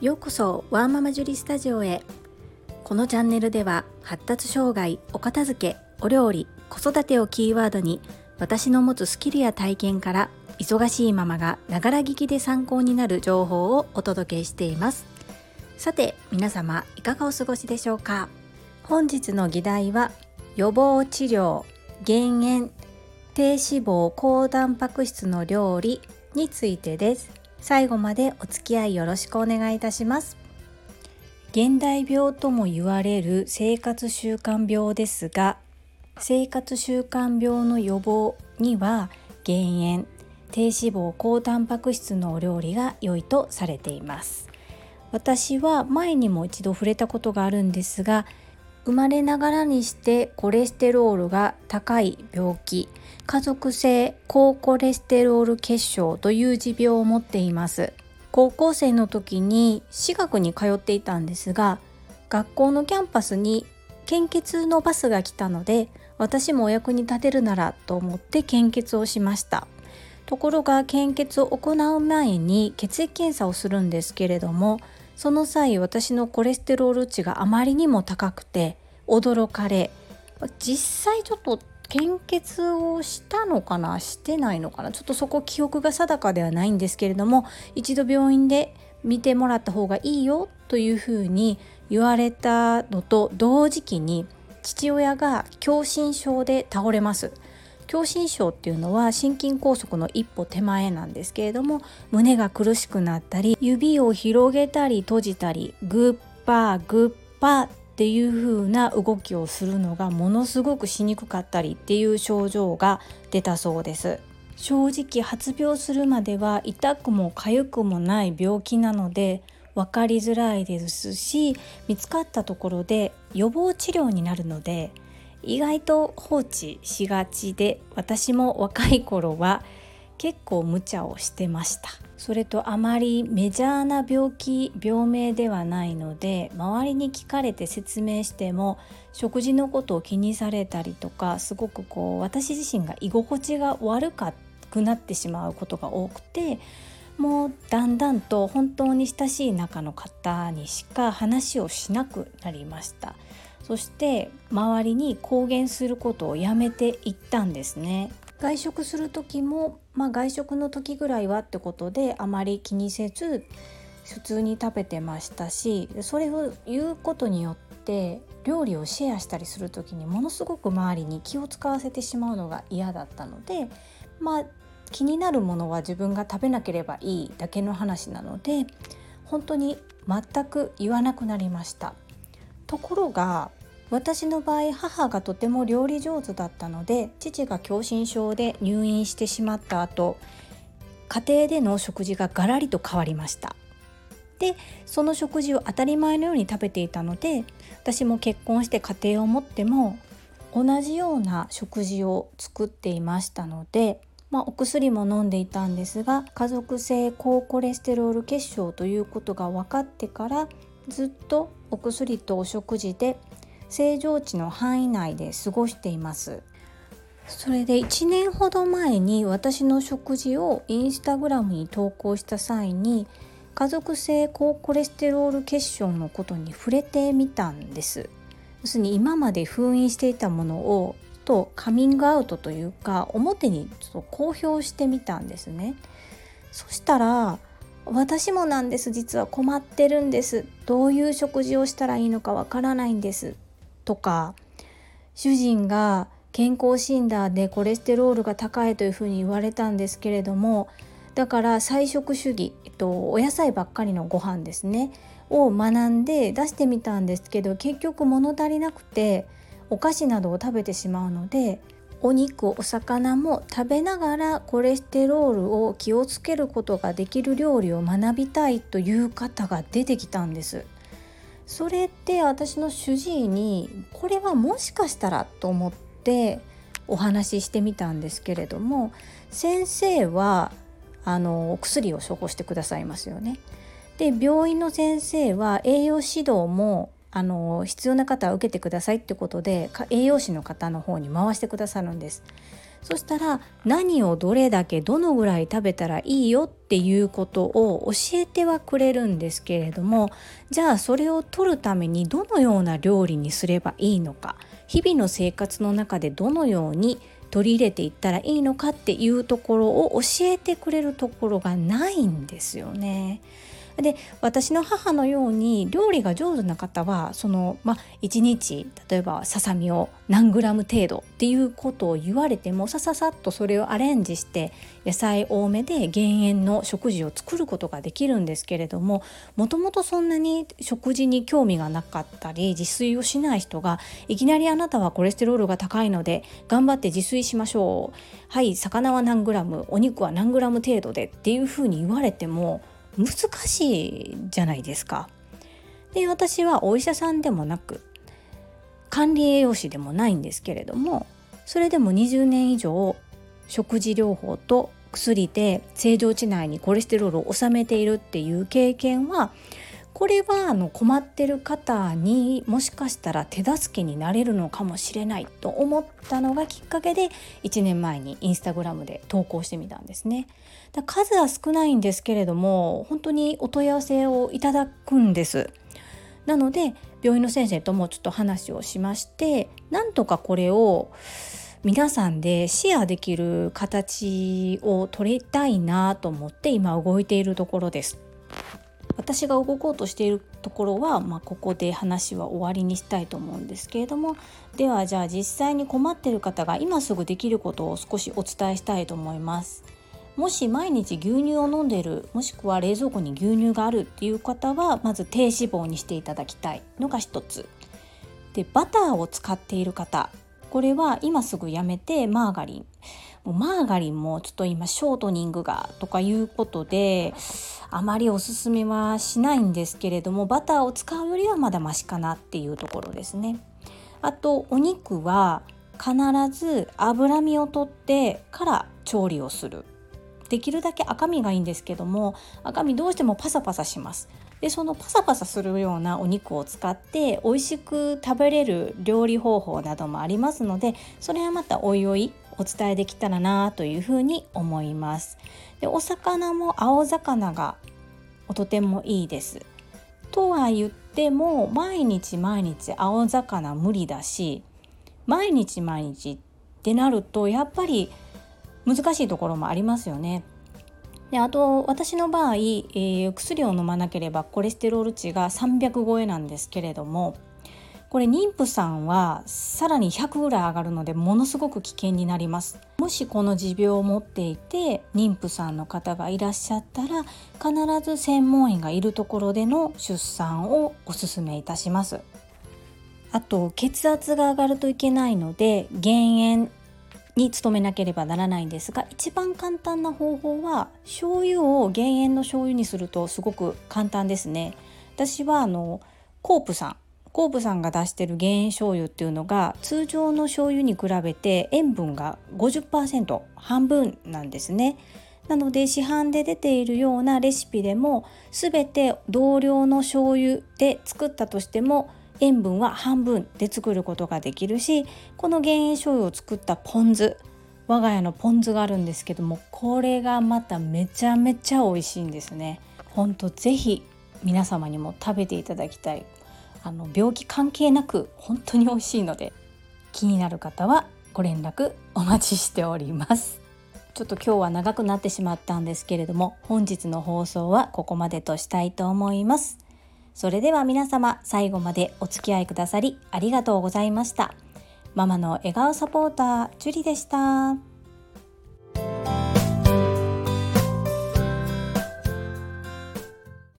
ようこそワーママジュリスタジオへ。このチャンネルでは発達障害お片付けお料理子育てをキーワードに私の持つスキルや体験から忙しいママがながら聞きで参考になる情報をお届けしています。さて皆様いかがお過ごしでしょうか？本日の議題は予防治療減塩低脂肪高タンパク質の料理についてです。最後までお付き合いよろしくお願いいたします。現代病とも言われる生活習慣病ですが生活習慣病の予防には減塩低脂肪高タンパク質のお料理が良いとされています。私は前にも一度触れたことがあるんですが生まれながらにしてコレステロールが高い病気家族性高コレステロール血症という持病を持っています。高校生の時に私学に通っていたんですが学校のキャンパスに献血のバスが来たので私もお役に立てるならと思って献血をしました。ところが献血を行う前に血液検査をするんですけれどもその際私のコレステロール値があまりにも高くて驚かれ実際ちょっと献血をしたのかなしてないのかなちょっとそこ記憶が定かではないんですけれども一度病院で見てもらった方がいいよというふうに言われたのと同時期に父親が狭心症で倒れます。狭心症っていうのは心筋梗塞の一歩手前なんですけれども胸が苦しくなったり指を広げたり閉じたりグッパーグッパーっていう風な動きをするのがものすごくしにくかったりっていう症状が出たそうです。正直発病するまでは痛くも痒くもない病気なので分かりづらいですし見つかったところで予防治療になるので意外と放置しがちで私も若い頃は結構無茶をしてました。それとあまりメジャーな病気病名ではないので周りに聞かれて説明しても食事のことを気にされたりとかすごくこう私自身が居心地が悪くなってしまうことが多くてもうだんだんと本当に親しい仲の方にしか話をしなくなりました。そして周りに公言することをやめていったんですね。外食する時も、まあ、外食の時ぐらいはってことであまり気にせず普通に食べてましたしそれを言うことによって料理をシェアしたりする時にものすごく周りに気を使わせてしまうのが嫌だったのでまあ気になるものは自分が食べなければいいだけの話なので本当に全く言わなくなりました。ところが私の場合母がとても料理上手だったので父が狭心症で入院してしまった後家庭での食事がガラリと変わりました。でその食事を当たり前のように食べていたので私も結婚して家庭を持っても同じような食事を作っていましたのでまあ、お薬も飲んでいたんですが家族性高コレステロール血症ということが分かってからずっとお薬とお食事で正常値の範囲内で過ごしています。それで1年ほど前に私の食事をインスタグラムに投稿した際に家族性高コレステロール血症のことに触れてみたんです。要するに今まで封印していたものをとカミングアウトというか表にちょっと公表してみたんですね。そしたら私もなんです実は困ってるんです。どういう食事をしたらいいのかわからないんです。とか主人が健康診断でコレステロールが高いというふうに言われたんですけれどもだから菜食主義、えっと、お野菜ばっかりのご飯ですね。を学んで出してみたんですけど結局物足りなくてお菓子などを食べてしまうのでお肉お魚も食べながらコレステロールを気をつけることができる料理を学びたいという方が出てきたんです。それって私の主治医にこれはもしかしたらと思ってお話ししてみたんですけれども先生はあのお薬を処方してくださいますよね。で病院の先生は栄養指導もあの必要な方は受けてくださいってことで栄養士の方の方に回してくださるんです。そしたら何をどれだけどのぐらい食べたらいいよっていうことを教えてはくれるんですけれどもじゃあそれを取るためにどのような料理にすればいいのか日々の生活の中でどのように取り入れていったらいいのかっていうところを教えてくれるところがないんですよね。で私の母のように料理が上手な方はそのまあ1日例えばささみを何グラム程度っていうことを言われてもさささっとそれをアレンジして野菜多めで減塩の食事を作ることができるんですけれどももともとそんなに食事に興味がなかったり自炊をしない人がいきなりあなたはコレステロールが高いので頑張って自炊しましょう。はい魚は何グラムお肉は何グラム程度でっていうふうに言われても難しいじゃないですか。で私はお医者さんでもなく管理栄養士でもないんですけれどもそれでも20年以上食事療法と薬で正常値内にコレステロールを収めているっていう経験はこれはあの困ってる方にもしかしたら手助けになれるのかもしれないと思ったのがきっかけで1年前にインスタグラムで投稿してみたんですね。だ数は少ないんですけれども本当にお問い合わせをいただくんです。なので病院の先生ともちょっと話をしましてなんとかこれを皆さんでシェアできる形を取りたいなと思って今動いているところです。私が動こうとしているところは、まあ、ここで話は終わりにしたいと思うんですけれどもではじゃあ実際に困ってる方が今すぐできることを少しお伝えしたいと思います。もし毎日牛乳を飲んでるもしくは冷蔵庫に牛乳があるっていう方はまず低脂肪にしていただきたいのが一つ。でバターを使っている方これは今すぐやめてマーガリンもうマーガリンもちょっと今ショートニングがとかいうことであまりおすすめはしないんですけれどもバターを使うよりはまだマシかなっていうところですね。あとお肉は必ず脂身を取ってから調理をするできるだけ赤身がいいんですけども赤身どうしてもパサパサしますでそのパサパサするようなお肉を使って美味しく食べれる料理方法などもありますのでそれはまたおいおいお伝えできたらなというふうに思います。でお魚も青魚がとてもいいです。とは言っても毎日毎日青魚無理だし毎日毎日ってなるとやっぱり難しいところもありますよね。であと私の場合、えー、薬を飲まなければコレステロール値が300超えなんですけれどもこれ妊婦さんはさらに100ぐらい上がるのでものすごく危険になります。もしこの持病を持っていて妊婦さんの方がいらっしゃったら必ず専門医がいるところでの出産をお勧めいたします。あと血圧が上がるといけないので減塩に努めなければならないんですが一番簡単な方法は醤油を減塩の醤油にするとすごく簡単ですね。私はあのコープさんコープさんが出してる減塩醤油っていうのが通常の醤油に比べて塩分が50%半分なんですね。なので市販で出ているようなレシピでも全て同量の醤油で作ったとしても塩分は半分で作ることができるしこの減塩醤油を作ったポン酢我が家のポン酢があるんですけどもこれがまためちゃめちゃ美味しいんですね。ほんとぜひ皆様にも食べていただきたい。あの病気関係なく本当に美味しいので気になる方はご連絡お待ちしておりますちょっと今日は長くなってしまったんですけれども本日の放送はここまでとしたいと思いますそれでは皆様最後までお付き合いくださりありがとうございました。ママの笑顔サポーター、ジュリでした。